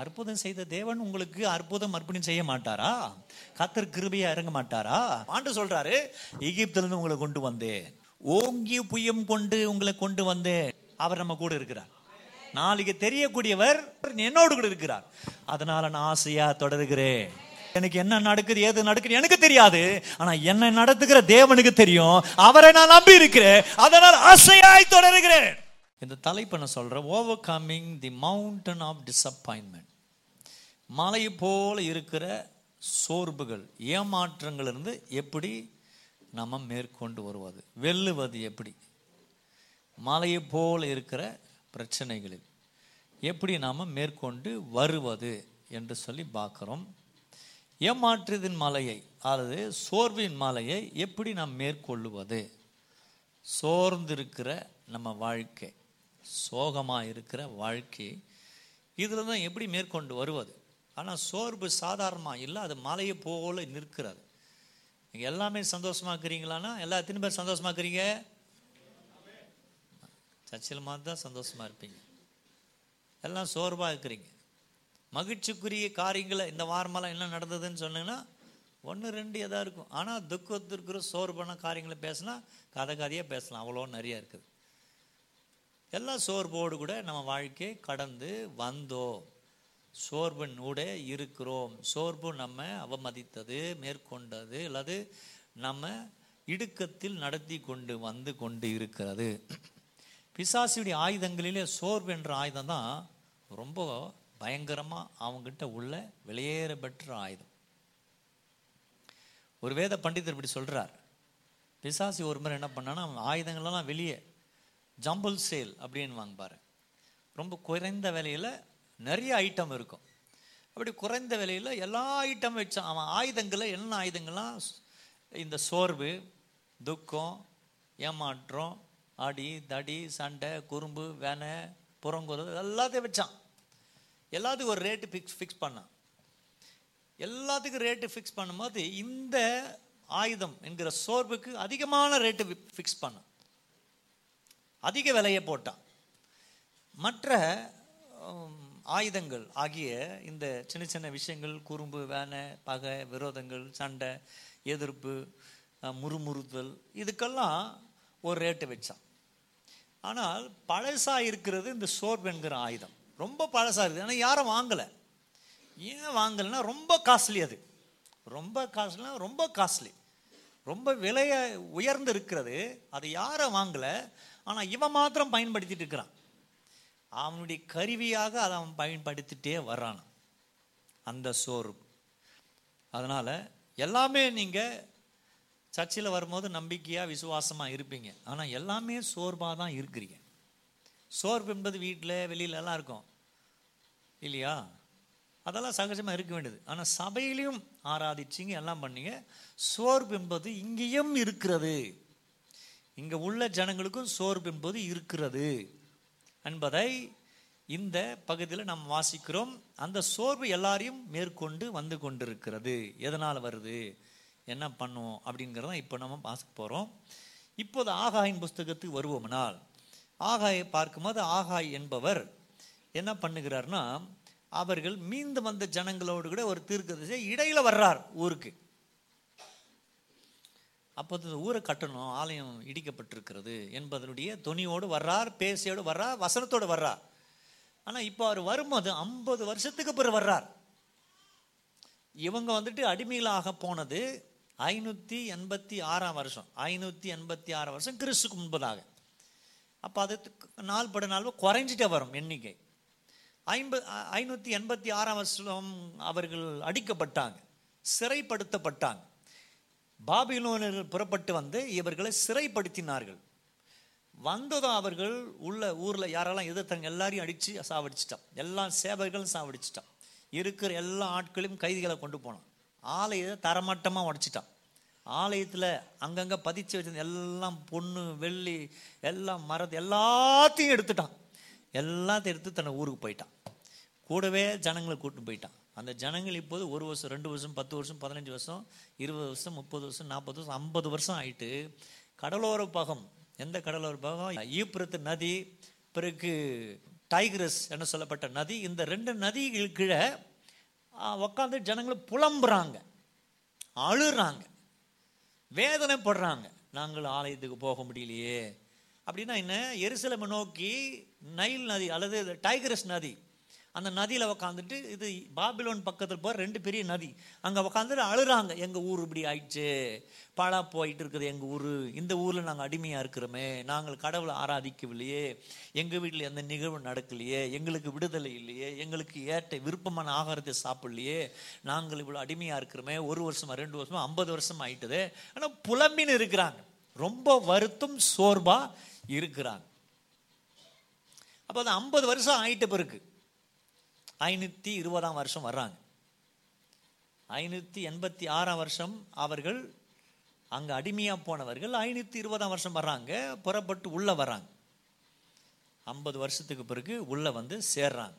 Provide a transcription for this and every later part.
அற்புதம் செய்த தேவன் உங்களுக்கு அற்புதம் அற்புதம் செய்ய மாட்டாரா? கத்தர் கிருபையா இறங்க மாட்டாரா? ஆண்டு சொல்றாரு எகிப்திலிருந்து உங்களை கொண்டு வந்தேன். ஓங்கி புயம் கொண்டு உங்களை கொண்டு வந்தேன். அவர் நம்ம கூட இருக்கிறார். நாளைக்கு தெரியக்கூடியவர் என்னோடு கூட இருக்கிறார். அதனால நான் ஆசையா தொடருகிறேன். எனக்கு என்ன நடக்குது ஏது நடக்குது எனக்கு தெரியாது. ஆனா என்ன நடத்துகிற தேவனுக்கு தெரியும். அவரை நான் நம்பி இருக்கிறேன். அதனால் ஆசையாய் தொடருகிறேன். இந்த தலைப்பை நான் சொல்கிறேன் overcoming the mountain of disappointment மலை போல் இருக்கிற சோர்வுகள் ஏமாற்றங்கள் இருந்து எப்படி நம்ம மேற்கொண்டு வருவது? வெல்லுவது எப்படி? மலையை போல் இருக்கிற பிரச்சனைகளில் எப்படி நாம் மேற்கொண்டு வருவது என்று சொல்லி பார்க்குறோம். ஏமாற்றுதின் மலையை அதாவது சோர்வின் மலையை எப்படி நாம் மேற்கொள்ளுவது சோர்ந்திருக்கிற நம்ம வாழ்க்கை. சோகமாக இருக்கிற வாழ்க்கை. இதில் தான் எப்படி மேற்கொண்டு வருவது? ஆனால் சோர்வு சாதாரணமாக இல்லை அது மலையை போல நிற்கிறது. நீங்கள் எல்லாமே சந்தோஷமாக இருக்கிறீங்களான்னா எல்லா எத்தனை பேர் சந்தோஷமாக இருக்கிறீங்க சர்ச்சில் மாதிரி தான் சந்தோஷமாக இருப்பீங்க. எல்லாம் சோர்வாக இருக்கிறீங்க. மகிழ்ச்சிக்குரிய காரியங்களை இந்த வாரமெல்லாம் என்ன நடந்ததுன்னு சொன்னீங்கன்னா ஒன்று ரெண்டு எதாக இருக்கும். ஆனால் துக்கத்திற்கிற சோர்வான காரியங்களை பேசினா கதை கதையாக பேசலாம். அவ்வளோ நிறையா இருக்குது. எல்லாம் சோர்வோடு கூட நம்ம வாழ்க்கையை கடந்து வந்தோம். சோர்வின் ஊட இருக்கிறோம். சோர்வு நம்ம அவமதித்தது மேற்கொண்டது அல்லது நம்ம இடுக்கத்தில் நடத்தி கொண்டு வந்து கொண்டு இருக்கிறது. பிசாசியுடைய ஆயுதங்களிலே சோர்வு என்ற ஆயுதம் தான் ரொம்ப பயங்கரமாக அவங்ககிட்ட உள்ள வெளியேற பெற்ற ஆயுதம். ஒரு வேத பண்டிதர் இப்படி சொல்கிறார் பிசாசி ஒரு முறை என்ன பண்ணான்னா அவன் ஆயுதங்கள்லாம் வெளியே ஜம்பிள் சேல் அப்படின்னு வாங்க பாரு. ரொம்ப குறைந்த விலையில் நிறைய ஐட்டம் இருக்கும். அப்படி குறைந்த விலையில் எல்லா ஐட்டம் வச்சான் அவன் ஆயுதங்களை என்ன ஆயுதங்கள்லாம் இந்த சோர்வு துக்கம் ஏமாற்றம் அடி தடி சண்டை குறும்பு வேனை புறங்குறது எல்லாத்தையும் வச்சான். எல்லாத்துக்கும் ஒரு ரேட்டு ஃபிக்ஸ் ஃபிக்ஸ் பண்ணான். எல்லாத்துக்கும் ரேட்டு ஃபிக்ஸ் பண்ணும்போது இந்த ஆயுதம் என்கிற சோர்வுக்கு அதிகமான ரேட்டு ஃபிக்ஸ் பண்ணான். அதிக விலையை போட்டான். மற்ற ஆயுதங்கள் ஆகிய இந்த சின்ன சின்ன விஷயங்கள் குறும்பு வேனை பகை விரோதங்கள் சண்டை எதிர்ப்பு முறுமுறுத்தல் இதுக்கெல்லாம் ஒரு ரேட்டு வச்சான். ஆனால் பழசாக இருக்கிறது இந்த சோர்வு என்கிற ஆயுதம். ரொம்ப பழசாக இருக்குது. ஆனால் யாரும் வாங்கலை. ஏன் வாங்கலைன்னா ரொம்ப காஸ்ட்லி அது. ரொம்ப காஸ்ட்லினா ரொம்ப காஸ்ட்லி. ரொம்ப விலையை உயர்ந்து இருக்கிறது. அது யாரும் வாங்கலை. ஆனால் இவன் மாத்திரம் பயன்படுத்திட்டு இருக்கிறான். அவனுடைய கருவியாக அதை அவன் பயன்படுத்திட்டே வர்றான். அந்த சோறு அதனால் எல்லாமே நீங்கள் சர்ச்சில் வரும்போது நம்பிக்கையாக விசுவாசமாக இருப்பீங்க. ஆனால் எல்லாமே சோர்வாக தான் இருக்கிறீங்க. சோர்வு என்பது வீட்டில் வெளியிலலாம் இருக்கும். இல்லையா? அதெல்லாம் சகஜமாக இருக்க வேண்டியது. ஆனால் சபையிலையும் ஆராதிச்சிங்க எல்லாம் பண்ணீங்க. சோர்வு என்பது இங்கேயும் இருக்கிறது. இங்கே உள்ள ஜனங்களுக்கும் சோர்வு என்பது இருக்கிறது என்பதை இந்த பகுதியில் நாம் வாசிக்கிறோம். அந்த சோர்வு எல்லாரையும் மேற்கொண்டு வந்து கொண்டிருக்கிறது. எதனால் வருது? என்ன பண்ணுவோம்? அப்படிங்கிறத இப்போ நம்ம பார்க்க போகிறோம் இப்போது ஆகாயின் புஸ்தகத்துக்கு வருவோம்னால் ஆகாயை பார்க்கும்போது ஆகாய் என்பவர் என்ன பண்ணுகிறார்னா அவர்கள் மீந்து வந்த ஜனங்களோடு கூட ஒரு தீர்க்கதரிசி இடையில வர்றார் ஊருக்கு. அப்போ இந்த ஊரை கட்டணும் ஆலயம் இடிக்கப்பட்டிருக்கிறது என்பதனுடைய துணியோடு வர்றார் பேசியோடு வர்றார் வசனத்தோடு வர்றார் ஆனால் இப்போ அவர் வரும்போது ஐம்பது வருஷத்துக்கு பிறகு வர்றார். இவங்க வந்துட்டு அடிமைகளாக போனது ஐநூற்றி எண்பத்தி ஆறாம் வருஷம். ஐநூற்றி எண்பத்தி ஆறாம் வருஷம் கிறிஸ்துக்கு முன்பதாக. அப்போ அது நாள் பட நாள் குறைஞ்சிட்டே வரும் எண்ணிக்கை. ஐம்பது ஐநூற்றி எண்பத்தி ஆறாம் வருஷம் அவர்கள் அடிக்கப்பட்டாங்க சிறைப்படுத்தப்பட்டாங்க. பாபிலோனர்கள் புறப்பட்டு வந்து இவர்களை சிறைப்படுத்தினார்கள். வந்ததும் அவர்கள் உள்ள ஊரில் யாரெல்லாம் எதிர்த்தாங்க எல்லாரையும் அடித்து சாவடிச்சிட்டான். எல்லா சேவர்களும் சாவடிச்சிட்டான். இருக்கிற எல்லா ஆட்களையும் கைதிகளை கொண்டு போனான். ஆலயத்தை தரமட்டமாக உடைச்சிட்டான். ஆலயத்தில் அங்கங்கே பதிச்சு வச்சிருந்த எல்லாம் பொண்ணு வெள்ளி எல்லாம் மரத்து எல்லாத்தையும் எடுத்துட்டான். எல்லாத்தையும் எடுத்து தன்னை ஊருக்கு போயிட்டான். கூடவே ஜனங்களை கூட்டு போயிட்டான். அந்த ஜனங்கள் இப்போது ஒரு வருஷம் ரெண்டு வருஷம் பத்து வருஷம் பதினஞ்சு வருஷம் இருபது வருஷம் முப்பது வருஷம் நாற்பது வருஷம் ஐம்பது வருஷம் ஆயிட்டு கடலோர பாகம். எந்த கடலோர பாகம்? ஈப்புரத்து நதி பிறகு டைக்ரஸ் என சொல்லப்பட்ட நதி. இந்த ரெண்டு நதிகள் கீழே உட்காந்து ஜனங்களும் புலம்புறாங்க. அழுறாங்க. வேதனைப்படுறாங்க. நாங்கள் ஆலயத்துக்கு போக முடியலையே. அப்படின்னா என்ன? எருசலமை நோக்கி நைல் நதி அல்லது டைகரஸ் நதி அந்த நதியில் உக்காந்துட்டு இது பாபிலோன் பக்கத்தில் போகிற ரெண்டு பெரிய நதி. அங்கே உக்காந்துட்டு அழுறாங்க. எங்கள் ஊர் இப்படி ஆயிடுச்சு. பாழா போயிட்டு இருக்குது எங்கள் ஊர். இந்த ஊரில் நாங்கள் அடிமையாக இருக்கிறோமே. நாங்கள் கடவுளை ஆராதிக்கவில்லையே. எங்கள் வீட்டில் எந்த நிகழ்வு நடக்கலையே. எங்களுக்கு விடுதலை இல்லையே. எங்களுக்கு ஏற்ற விருப்பமான ஆகாரத்தை சாப்பிடலையே. நாங்கள் இவ்வளோ அடிமையாக இருக்கிறோமே. ஒரு வருஷமாக ரெண்டு வருஷமாக ஐம்பது வருஷம் ஆயிட்டுது. ஆனால் புலம்பின்னு இருக்கிறாங்க. ரொம்ப வருத்தம் சோர்வாக இருக்கிறாங்க. அப்போ அது ஐம்பது வருஷம் ஆயிட்ட பிறகு ஐநூற்றி இருபதாம் வருஷம் வர்றாங்க. ஐநூற்றி எண்பத்தி ஆறாம் வருஷம் அவர்கள் அங்கே அடிமையாக போனவர்கள் ஐநூற்றி இருபதாம் வருஷம் வர்றாங்க புறப்பட்டு உள்ளே வர்றாங்க. ஐம்பது வருஷத்துக்கு பிறகு உள்ளே வந்து சேர்றாங்க.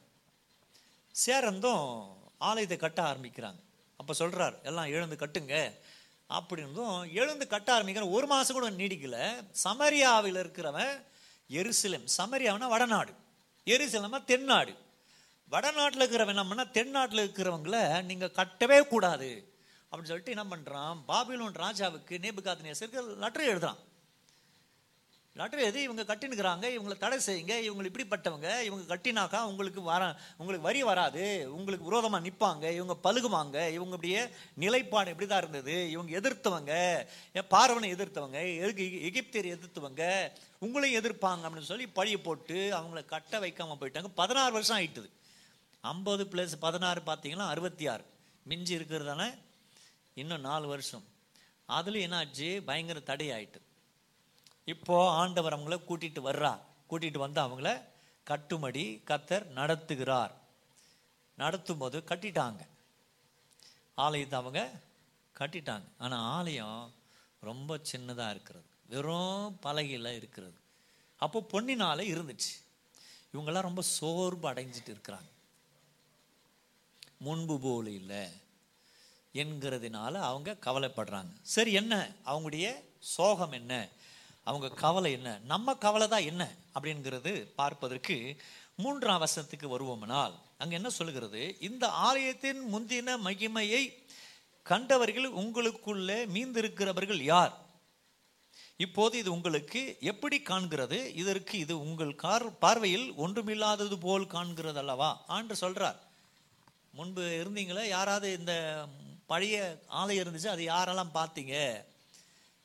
சேர்ந்தும் ஆலயத்தை கட்ட ஆரம்பிக்கிறாங்க. அப்போ சொல்கிறார் எல்லாம் எழுந்து கட்டுங்க. அப்படின்றதும் எழுந்து கட்ட ஆரம்பிக்கிற ஒரு மாதம் கூட நீடிக்கல. சமரியாவில் இருக்கிறவன் எருசலேம் சமரியாவுனா வடநாடு எருசலேமா தென்னாடு. வடநாட்டில் இருக்கிறவன் என்ன பண்ணா தென்னாட்டில் இருக்கிறவங்கள நீங்கள் கட்டவே கூடாது. அப்படின்னு சொல்லிட்டு என்ன பண்ணுறான் பாபிலோன் ராஜாவுக்கு நேபுகாத் நேசருக்கு லெட்டர் எழுதுறான். லெட்டர் எழுதி இவங்க கட்டினுக்கிறாங்க இவங்களை தடை செய்யுங்க இவங்க இப்படிப்பட்டவங்க இவங்க கட்டினாக்கா உங்களுக்கு வர உங்களுக்கு வரி வராது உங்களுக்கு விரோதமாக நிற்பாங்க இவங்க பழுகுவாங்க இவங்க அப்படியே நிலைப்பாடு இப்படி தான் இருந்தது இவங்க எதிர்த்தவங்க பார்வனை எதிர்த்தவங்க எதுக்கு எகிப்தியர் எதிர்த்தவங்க உங்களையும் எதிர்ப்பாங்க அப்படின்னு சொல்லி பழியை போட்டு அவங்கள கட்ட வைக்காமல் போயிட்டாங்க. பதினாறு வருஷம் ஆயிட்டுது. ஐம்பது ப்ளஸ் பதினாறு பார்த்தீங்கன்னா அறுபத்தி ஆறு. மிஞ்சி இருக்கிறதான இன்னும் நாலு வருஷம். அதுல என்னாச்சு? பயங்கர தடை ஆயிட்டு இப்போ ஆண்டவர் அவங்கள கூட்டிகிட்டு வர்றா. கூட்டிகிட்டு வந்து அவங்கள கட்டுமடி கத்தர் நடத்துகிறார். நடத்தும் போது கட்டிட்டாங்க. ஆலயத்தை அவங்க கட்டிட்டாங்க. ஆனால் ஆலயம் ரொம்ப சின்னதாக இருக்கிறது. வெறும் பலகையில் இருக்கிறது. அப்போ பொன்னினால் இருந்துச்சு. இவங்கெல்லாம் ரொம்ப சோர்வு அடைஞ்சிட்டு இருக்கிறாங்க. முன்பு போல இல்லை என்கிறதுனால அவங்க கவலைப்படுறாங்க. சரி என்ன? அவங்களுடைய சோகம் என்ன? அவங்க கவலை என்ன? நம்ம கவலை தான் என்ன? அப்படிங்கிறது பார்ப்பதற்கு மூன்றாம் வசனத்துக்கு வருவோம்னால் அங்கே என்ன சொல்லுகிறது? இந்த ஆலயத்தின் முந்தின மகிமையை கண்டவர்கள் உங்களுக்குள்ளே மீந்திருக்கிறவர்கள் யார்? இப்போது இது உங்களுக்கு எப்படி காண்கிறது? இதற்கு இது உங்கள் கார் பார்வையில் ஒன்றுமில்லாதது போல் காண்கிறது அல்லவா ஆண்டு சொல்றார். முன்பு இருந்தீங்களே? யாராவது இந்த பழைய ஆலயம் இருந்துச்சு அது யாரெல்லாம் பார்த்தீங்க?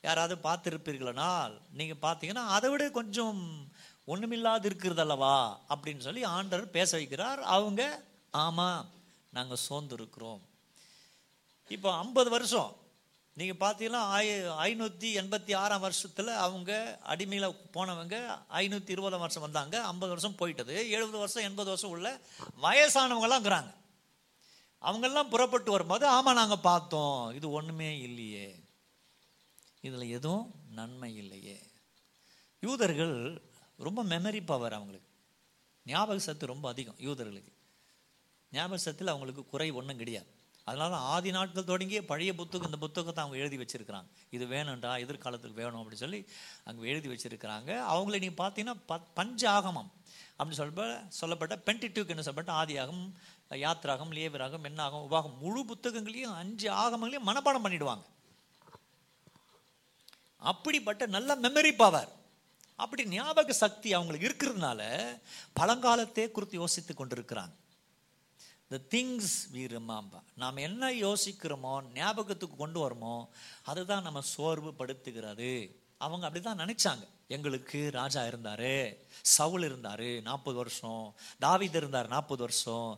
யாராவது பார்த்துருப்பீர்களானால் நீங்கள் பார்த்தீங்கன்னா அதை விட கொஞ்சம் ஒன்றுமில்லாது இருக்கிறது அல்லவா அப்படின்னு சொல்லி ஆண்டர் பேச வைக்கிறார். அவங்க ஆமாம் நாங்கள் சோர்ந்து இருக்கிறோம் இப்போ ஐம்பது வருஷம். நீங்கள் பார்த்தீங்கன்னா ஐ ஐநூற்றி எண்பத்தி ஆறாம் வருஷத்தில் அவங்க அடிமையில் போனவங்க ஐநூற்றி இருபதாம் வருஷம் வந்தாங்க ஐம்பது வருஷம் போயிட்டது. எழுபது வருஷம் எண்பது வருஷம் உள்ள வயசானவங்களாம் இருக்கிறாங்க. அவங்கெல்லாம் புறப்பட்டு வரும்போது ஆமாம் நாங்கள் பார்த்தோம். இது ஒன்றுமே இல்லையே. இதில் எதுவும் நன்மை இல்லையே. யூதர்கள் ரொம்ப மெமரி பவர் அவங்களுக்கு. ஞாபக சத்து ரொம்ப அதிகம் யூதர்களுக்கு. ஞாபக சத்தில் அவங்களுக்கு குறை ஒன்றும் கிடையாது. அதனால ஆதி நாட்கள் தொடங்கிய பழைய புத்தகம் இந்த புத்தகத்தை அவங்க எழுதி வச்சுருக்கிறாங்க. இது வேணும்டா எதிர்காலத்துக்கு வேணும் அப்படின்னு சொல்லி அங்கே எழுதி வச்சுருக்கிறாங்க. அவங்கள நீ பார்த்தீங்கன்னா ப பஞ்ச ஆகமம் அப்படின்னு சொல்ல சொல்லப்பட்ட பென்டிடியூக் என்ன சொல்லப்பட்ட ஆதியாகம் யாத்ராகம் லேவராகம் என்னாகும் உபாகம். முழு புத்தகங்களையும் அஞ்சு ஆகமங்களையும் மனப்பாடம் பண்ணிடுவாங்க. அப்படிப்பட்ட நல்ல மெமரி பவர் அப்படி ஞாபக சக்தி அவங்களுக்கு இருக்கிறதுனால பழங்காலத்தே குறித்து யோசித்து கொண்டிருக்கிறாங்க. த திங்ஸ் வி ரிமாம்பர் நாம் என்ன யோசிக்கிறோமோ ஞாபகத்துக்கு கொண்டு வரோமோ அதுதான் நம்ம சோர்வு அவங்க அவங்க அப்படிதான் நினைச்சாங்க. எங்களுக்கு ராஜா இருந்தார் சவுல் இருந்தார் நாற்பது வருஷம் தாவித் இருந்தார் நாற்பது வருஷம்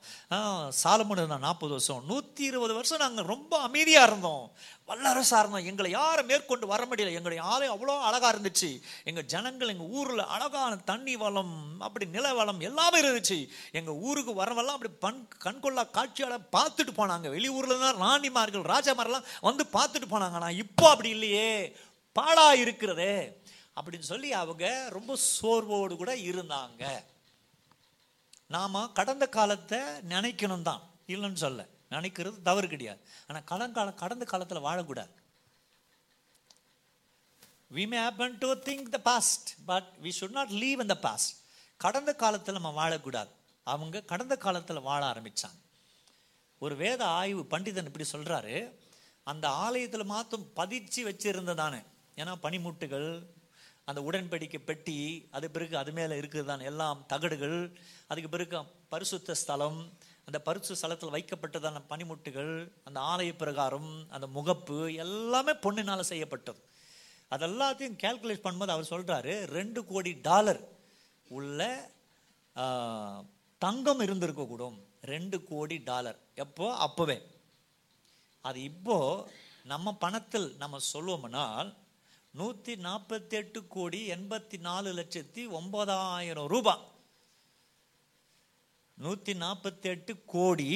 சாலமன் இருந்தார் நாற்பது வருஷம் நூற்றி இருபது வருஷம் நாங்கள் ரொம்ப அமைதியாக இருந்தோம். வல்லரசாக இருந்தோம். எங்களை யாரும் மேற்கொண்டு வர முடியல. எங்களுடைய ஆலயம் அவ்வளோ அழகாக இருந்துச்சு. எங்கள் ஜனங்கள் எங்கள் ஊரில் அழகான தண்ணி வளம் அப்படி நில வளம் எல்லாமே இருந்துச்சு. எங்கள் ஊருக்கு வரவெல்லாம் அப்படி பண் கண்கொள்ளா காட்சியால் பார்த்துட்டு போனாங்க. வெளியூரில் தான் ராணிமார்கள் ராஜாமாரெல்லாம் வந்து பார்த்துட்டு போனாங்க. ஆனால் இப்போ அப்படி இல்லையே. பாடா இருக்கிறதே அப்படின்னு சொல்லி அவங்க ரொம்ப சோர்வோடு கூட இருந்தாங்க. நாம கடந்த காலத்தை நினைக்கணும் தான் இல்லைன்னு சொல்ல. நினைக்கிறது தவறு கிடையாது. ஆனால் கடங்கால கடந்த காலத்தில் வாழக்கூடாது. We may happen to think the past but we should not leave in the past கடந்த காலத்தில் நம்ம வாழக்கூடாது. அவங்க கடந்த காலத்தில் வாழ ஆரம்பித்தாங்க ஒரு வேத ஆய்வு பண்டிதன் இப்படி சொல்கிறாரு அந்த ஆலயத்தில் மாத்தம் பதிச்சு வச்சிருந்ததானே. ஏன்னா பனிமுட்டுகள் அந்த உடன்படிக்கை பெட்டி அது பிறகு அது மேலே இருக்குதுதானே எல்லாம் தகடுகள் அதுக்கு பிறகு பரிசுத்த ஸ்தலம் அந்த பரிசு ஸ்தலத்தில் வைக்கப்பட்டதான பனிமுட்டுகள் அந்த ஆலய பிரகாரம் அந்த முகப்பு எல்லாமே பொண்ணினால் செய்யப்பட்டது. அதெல்லாத்தையும் கால்குலேட் பண்ணும்போது அவர் சொல்கிறாரு ரெண்டு கோடி டாலர் உள்ள தங்கம் இருந்திருக்கக்கூடும். ரெண்டு கோடி டாலர். எப்போ? அப்போவே. அது இப்போது நம்ம பணத்தில் நம்ம சொல்லுவோம்னால் நூற்றி நாற்பத்தி எட்டு கோடி எண்பத்தி நாலு லட்சத்தி ஒன்பதாயிரம் ரூபாய். நூற்றி நாற்பத்தி எட்டு கோடி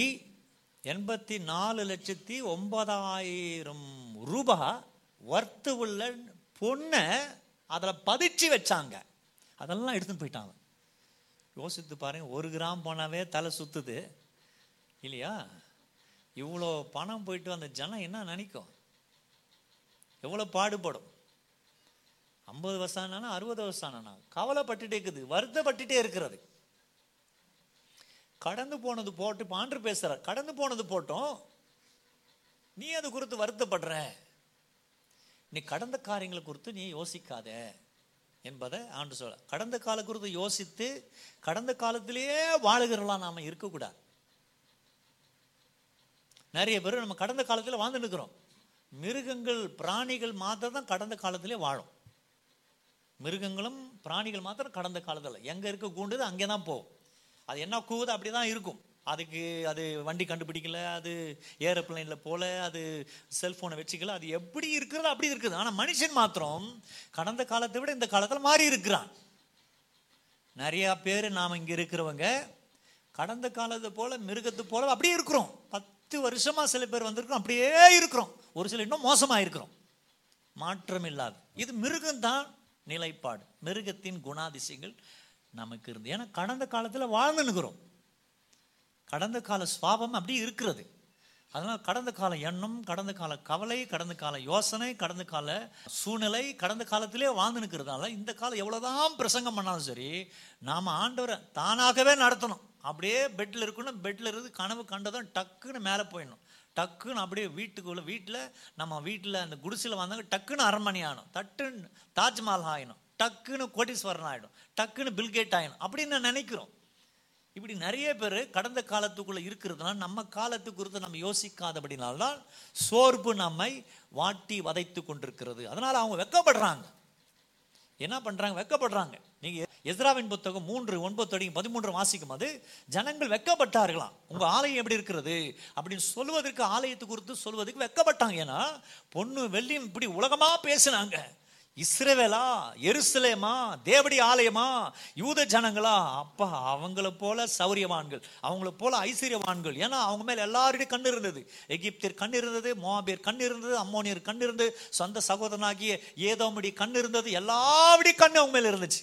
எண்பத்தி நாலு லட்சத்தி ஒன்பதாயிரம் ரூபாய் ஒர்த்து உள்ள பொண்ணை அதில் பதிச்சு வச்சாங்க. அதெல்லாம் எடுத்துன்னு போயிட்டாங்க யோசித்து பாருங்க ஒரு கிராம் போனாவே தலை சுற்றுது இல்லையா? இவ்வளோ பணம் போயிட்டு அந்த ஜனம் என்ன நினைக்கும்? எவ்வளோ பாடுபடும்? ஐம்பது வருஷம் ஆனா அறுபது வருஷம் ஆனா கவலைப்பட்டுட்டே இருக்குது வருத்தப்பட்டுட்டே இருக்கிறது. கடந்து போனது போட்டு பாண்டு பேசுகிற கடந்து போனது போட்டோம். நீ அது குறித்து வருத்தப்படுற? நீ கடந்த காரியங்களை குறித்து நீ யோசிக்காத என்பதை ஆண்டு சொல்ல கடந்த கால குறித்து யோசித்து கடந்த காலத்திலேயே வாழுகிறலாம் நாம இருக்கக்கூடாது. நிறைய பேர் நம்ம கடந்த காலத்தில் வாழ்ந்து நிற்கிறோம் மிருகங்கள் பிராணிகள் மாத்திரம் தான் கடந்த காலத்திலே வாழும். மிருகங்களும் பிராணிகள் மாத்திரம் கடந்த காலத்தில் எங்கே இருக்க கூண்டுது அங்கே தான் போகும். அது என்ன கூவுது அப்படி தான் இருக்கும். அதுக்கு அது வண்டி கண்டுபிடிக்கல அது ஏரோப்ளைனில் போல அது செல்ஃபோனை வச்சுக்கல அது எப்படி இருக்கிறது அப்படி இருக்குது. ஆனால் மனுஷன் மாத்திரம் கடந்த காலத்தை விட இந்த காலத்தில் மாறி இருக்கிறான். நிறையா பேர் நாம் இங்கே இருக்கிறவங்க கடந்த காலத்தை போல் மிருகத்து போல அப்படியே இருக்கிறோம். பத்து வருஷமாக சில பேர் வந்திருக்கிறோம் அப்படியே இருக்கிறோம். ஒரு சில இன்னும் மோசமாக இருக்கிறோம் மாற்றம் இல்லாது இது மிருகம்தான். நிலைப்பாடு மிருகத்தின் குணாதிசயங்கள் நமக்கு இருந்து. ஏன்னா கடந்த காலத்தில் வாழ்ந்துனுக்கிறோம் கடந்த கால சுவாபம் அப்படி இருக்கிறது. அதனால் கடந்த கால எண்ணம் கடந்த கால கவலை கடந்த கால யோசனை கடந்த கால சூழ்நிலை கடந்த காலத்திலே வாழ்ந்து நிற்கிறதால இந்த காலம் எவ்வளோதான் பிரசங்கம் பண்ணாலும் சரி நாம் ஆண்டவரை தானாகவே நடத்தணும். அப்படியே பெட்டில் இருக்கணும் பெட்டில் இருந்து கனவு கண்டதும் டக்குன்னு மேலே போயிடணும். டக்குன்னு அப்படியே வீட்டுக்குள்ள வீட்டில் நம்ம வீட்டில் அந்த குடிசையில் வந்தாங்க டக்குன்னு அரண்மனை ஆகணும் தட்டுன்னு தாஜ்மஹால் ஆகிடும் டக்குன்னு கோட்டீஸ்வரன் ஆகிடும் டக்குன்னு பில்கேட் ஆகிடும் அப்படின்னு நான் நினைக்கிறோம். இப்படி நிறைய பேர் கடந்த காலத்துக்குள்ளே இருக்கிறதுனால நம்ம காலத்து குறித்து நம்ம யோசிக்காதபடினால்தான் சோர்வு நம்மை வாட்டி வதைத்து கொண்டிருக்கிறது. அதனால் அவங்க வெக்கப்படுறாங்க. என்ன பண்ணுறாங்க வெக்கப்படுறாங்க. நீங்கள் எஸ்ராவின் புத்தகம் மூன்று ஒன்பது தொடங்கி பதிமூன்று வாசிக்கும் அது ஜனங்கள் வெக்கப்பட்டார்களாம். உங்க ஆலயம் எப்படி இருக்கிறது? அப்படின்னு சொல்லுவதற்கு ஆலயத்தை குறித்து சொல்வதற்கு வெக்கப்பட்டாங்க. ஏன்னா பொண்ணு வெள்ளியும் இப்படி உலகமா பேசினாங்க. இஸ்ரேவேலா எருசலேமா தேவடி ஆலயமா? யூத ஜனங்களா? அப்பா அவங்கள போல சௌரியவான்கள் அவங்கள போல ஐஸ்வர்யவான்கள். ஏன்னா அவங்க மேல எல்லாருடைய கண் இருந்தது. எகிப்தியர் கண் இருந்தது மோபியர் கண் இருந்தது அம்மோனியர் கண் இருந்தது சொந்த சகோதரனாகிய ஏதோமடி கண் இருந்தது எல்லாருடைய கண் அவங்க மேல இருந்துச்சு.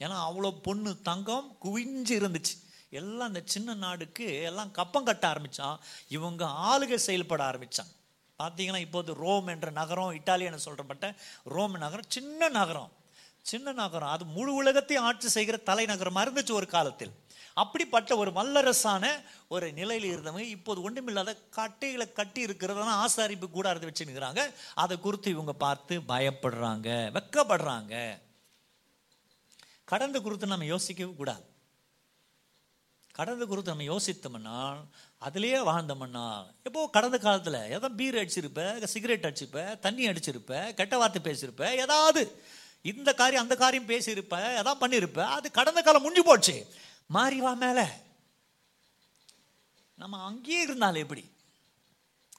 ஏன்னா அவ்வளோ பொண்ணு தங்கம் குவிஞ்சு இருந்துச்சு. எல்லாம் அந்த சின்ன நாடுக்கு எல்லாம் கப்பம் கட்ட ஆரம்பித்தான் இவங்க ஆளுக செயல்பட ஆரம்பித்தாங்க பார்த்தீங்கன்னா இப்போது ரோம் என்ற நகரம் இட்டாலியன்னு சொல்கிறப்பட்ட ரோம் நகரம் சின்ன நகரம். சின்ன நகரம். அது முழு உலகத்தையும் ஆட்சி செய்கிற தலைநகரமாக இருந்துச்சு ஒரு காலத்தில். அப்படிப்பட்ட ஒரு வல்லரசான ஒரு நிலையில் இருந்தவங்க இப்போது ஒன்றுமில்லாத கட்டைகளை கட்டி இருக்கிறதெல்லாம் ஆசாரிப்பு கூடாரத்தை வச்சுருக்கிறாங்க அதை குறித்து இவங்க பார்த்து பயப்படுறாங்க வெக்கப்படுறாங்க. கடந்த குறித்து நம்ம யோசிக்கவே கூடாது. கடந்த குறித்து நம்ம யோசித்தோம்னா அதுலேயே வாழ்ந்தோம்னா எப்போ கடந்த காலத்தில் எதோ பீர் அடிச்சிருப்ப சிகரெட் அடிச்சிருப்ப தண்ணி அடிச்சிருப்ப கெட்ட வார்த்தை பேசியிருப்ப ஏதாவது இந்த காரியம் அந்த காரியம் பேசியிருப்ப எதாவது பண்ணியிருப்ப அது கடந்த காலம் முடிஞ்சு போச்சு. மாறிவா மேலே. நம்ம அங்கேயே இருந்தாலும் எப்படி?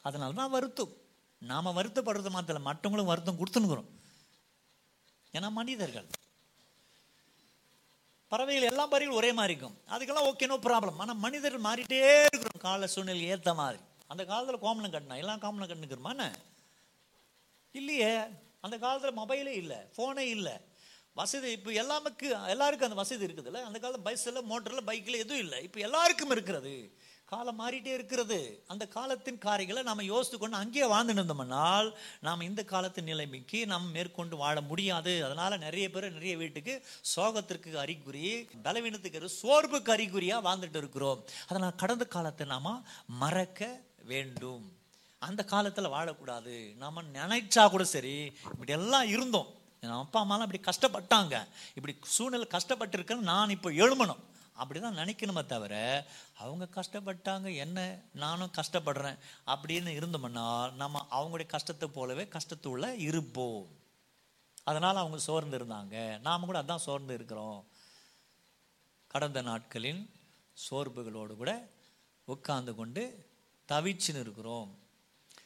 அதனால தான் வருத்தம். நாம் வருத்தப்படுறது மாத்திரம் மற்றவங்களும் வருத்தம் கொடுத்துனுக்குறோம் ஏன்னா மனிதர்கள். பறவைகள் எல்லா பறவைகளும் ஒரே மாதிரி இருக்கும். அதுக்கெல்லாம் ஓகே நோ ப்ராப்ளம் ஆனால் மனிதர்கள் மாறிட்டே இருக்கிறோம். கால சூழ்நிலை ஏற்ற மாதிரி. அந்த காலத்தில் கோமலம் கட்டினா எல்லாம் காமனம் கட்டுனுக்கிறோமாண்ணே இல்லையே. அந்த காலத்தில் மொபைலே இல்லை ஃபோனே இல்லை. வசதி இப்போ எல்லாமுக்கு எல்லாருக்கும் அந்த வசதி இருக்குதுல்ல? அந்த காலத்தில் பஸ்ஸில் மோட்டரில் பைக்கில் எதுவும் இல்லை. இப்போ எல்லாருக்கும் இருக்கிறது. காலம் மாறிட்டே இருக்கிறது. அந்த காலத்தின் காரியங்களை நாம் யோசித்து கொண்டு அங்கேயே வாழ்ந்துட்டு இருந்தோம்னால் நாம் இந்த காலத்தின் நிலைமைக்கு நாம் மேற்கொண்டு வாழ முடியாது. அதனால் நிறைய பேர் நிறைய வீட்டுக்கு சோகத்திற்கு அறிகுறி பலவீனத்துக்கு சோர்வுக்கு அறிகுறியாக வாழ்ந்துட்டு இருக்கிறோம். அதனால் கடந்த காலத்தை நாம் மறக்க வேண்டும். அந்த காலத்தில் வாழக்கூடாது. நாம் நினைச்சா கூட சரி இப்படி எல்லாம் இருந்தோம். என் அப்பா அம்மாலாம் இப்படி கஷ்டப்பட்டாங்க. இப்படி சூழ்நிலை கஷ்டப்பட்டிருக்கேன்னு நான் இப்போ எழுமணும் அப்படிதான் நினைக்கணுமே தவிர அவங்க கஷ்டப்பட்டாங்க என்ன நானும் கஷ்டப்படுறேன் அப்படின்னு இருந்தோம்னா நம்ம அவங்களுடைய கஷ்டத்தை போலவே கஷ்டத்துள்ள இருப்போம். அதனால் அவங்க சோர்ந்து இருந்தாங்க. நாம கூட அதான் சோர்ந்து இருக்கிறோம். கடந்த நாட்களின் சோர்வுகளோடு கூட உட்கார்ந்து கொண்டு தவிச்சுன்னு இருக்கிறோம்.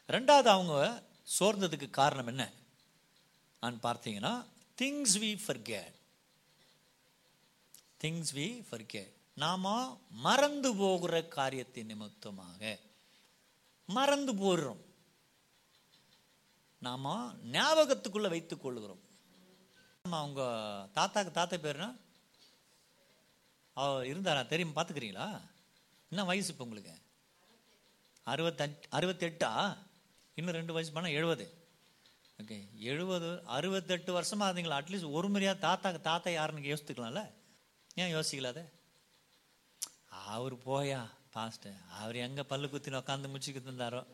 ரெண்டாவது அவங்க சோர்ந்ததுக்கு காரணம் என்ன? நான் பார்த்தீங்கன்னா things we forget things we forget நாம மறந்து போகிற காரியத்தின் நிமித்தமாக மறந்து போடுறோம் நாம ஞாபகத்துக்குள்ள வைத்துக் கொள்கிறோம். ஆமா, அவங்க தாத்தாக்கு தாத்தா பேருனா அவர் இருந்தாரா? தெரியும் பார்த்துக்கிறீங்களா? என்ன வயசு இப்போ உங்களுக்கு? அறுபத்தஞ்சு அறுபத்தெட்டா? இன்னும் ரெண்டு வயசு பண்ணால் எழுபது. ஓகே எழுபது அறுபத்தெட்டு வருஷமாக இருந்தீங்களா அட்லீஸ்ட் ஒரு முறையாக தாத்தாக்கு தாத்தா யாருன்னு யோசித்துக்கலாம்ல? ஏன் யோசிக்கலாத? அவர் போயா பாஸ்ட்டு அவர் எங்கே பல்லு குத்தின உட்காந்து முச்சிக்கு தந்தாரோ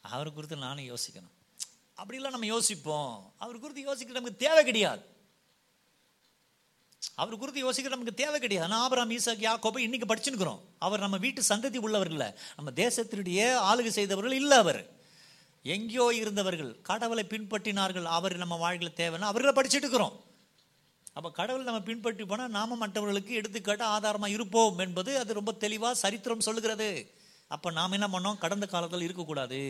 அவர் குறித்து நானும் யோசிக்கணும். அப்படிலாம் நம்ம யோசிப்போம். அவர் குறித்து யோசிக்க நமக்கு தேவை கிடையாது. அவர் குறித்து யோசிக்கிற நமக்கு தேவை கிடையாது. ஆனா ஆபிரகாம் ஈசாக் யாக்கோபை இன்னைக்கு படிச்சுருக்கிறோம். அவர் நம்ம வீட்டு சந்ததி உள்ளவர் இல்லை. நம்ம தேசத்தினுடைய ஆளுகை செய்தவர்கள் இல்லை அவர். எங்கேயோ இருந்தவர்கள் கடவுளை பின்பற்றினார்கள். அவர் நம்ம வாழ்க்கையில் தேவைன்னா அவர்களை படிச்சுட்டு இருக்கிறோம். அப்போ கடவுள் நம்ம பின்பற்றி போனால் நாம மற்றவர்களுக்கு எடுத்துக்காட்டு ஆதாரமாக இருப்போம் என்பது அது ரொம்ப தெளிவாக சரித்திரம் சொல்லுகிறது. அப்போ நாம் என்ன பண்ணோம்? கடந்த காலத்தில் இருக்கக்கூடாது.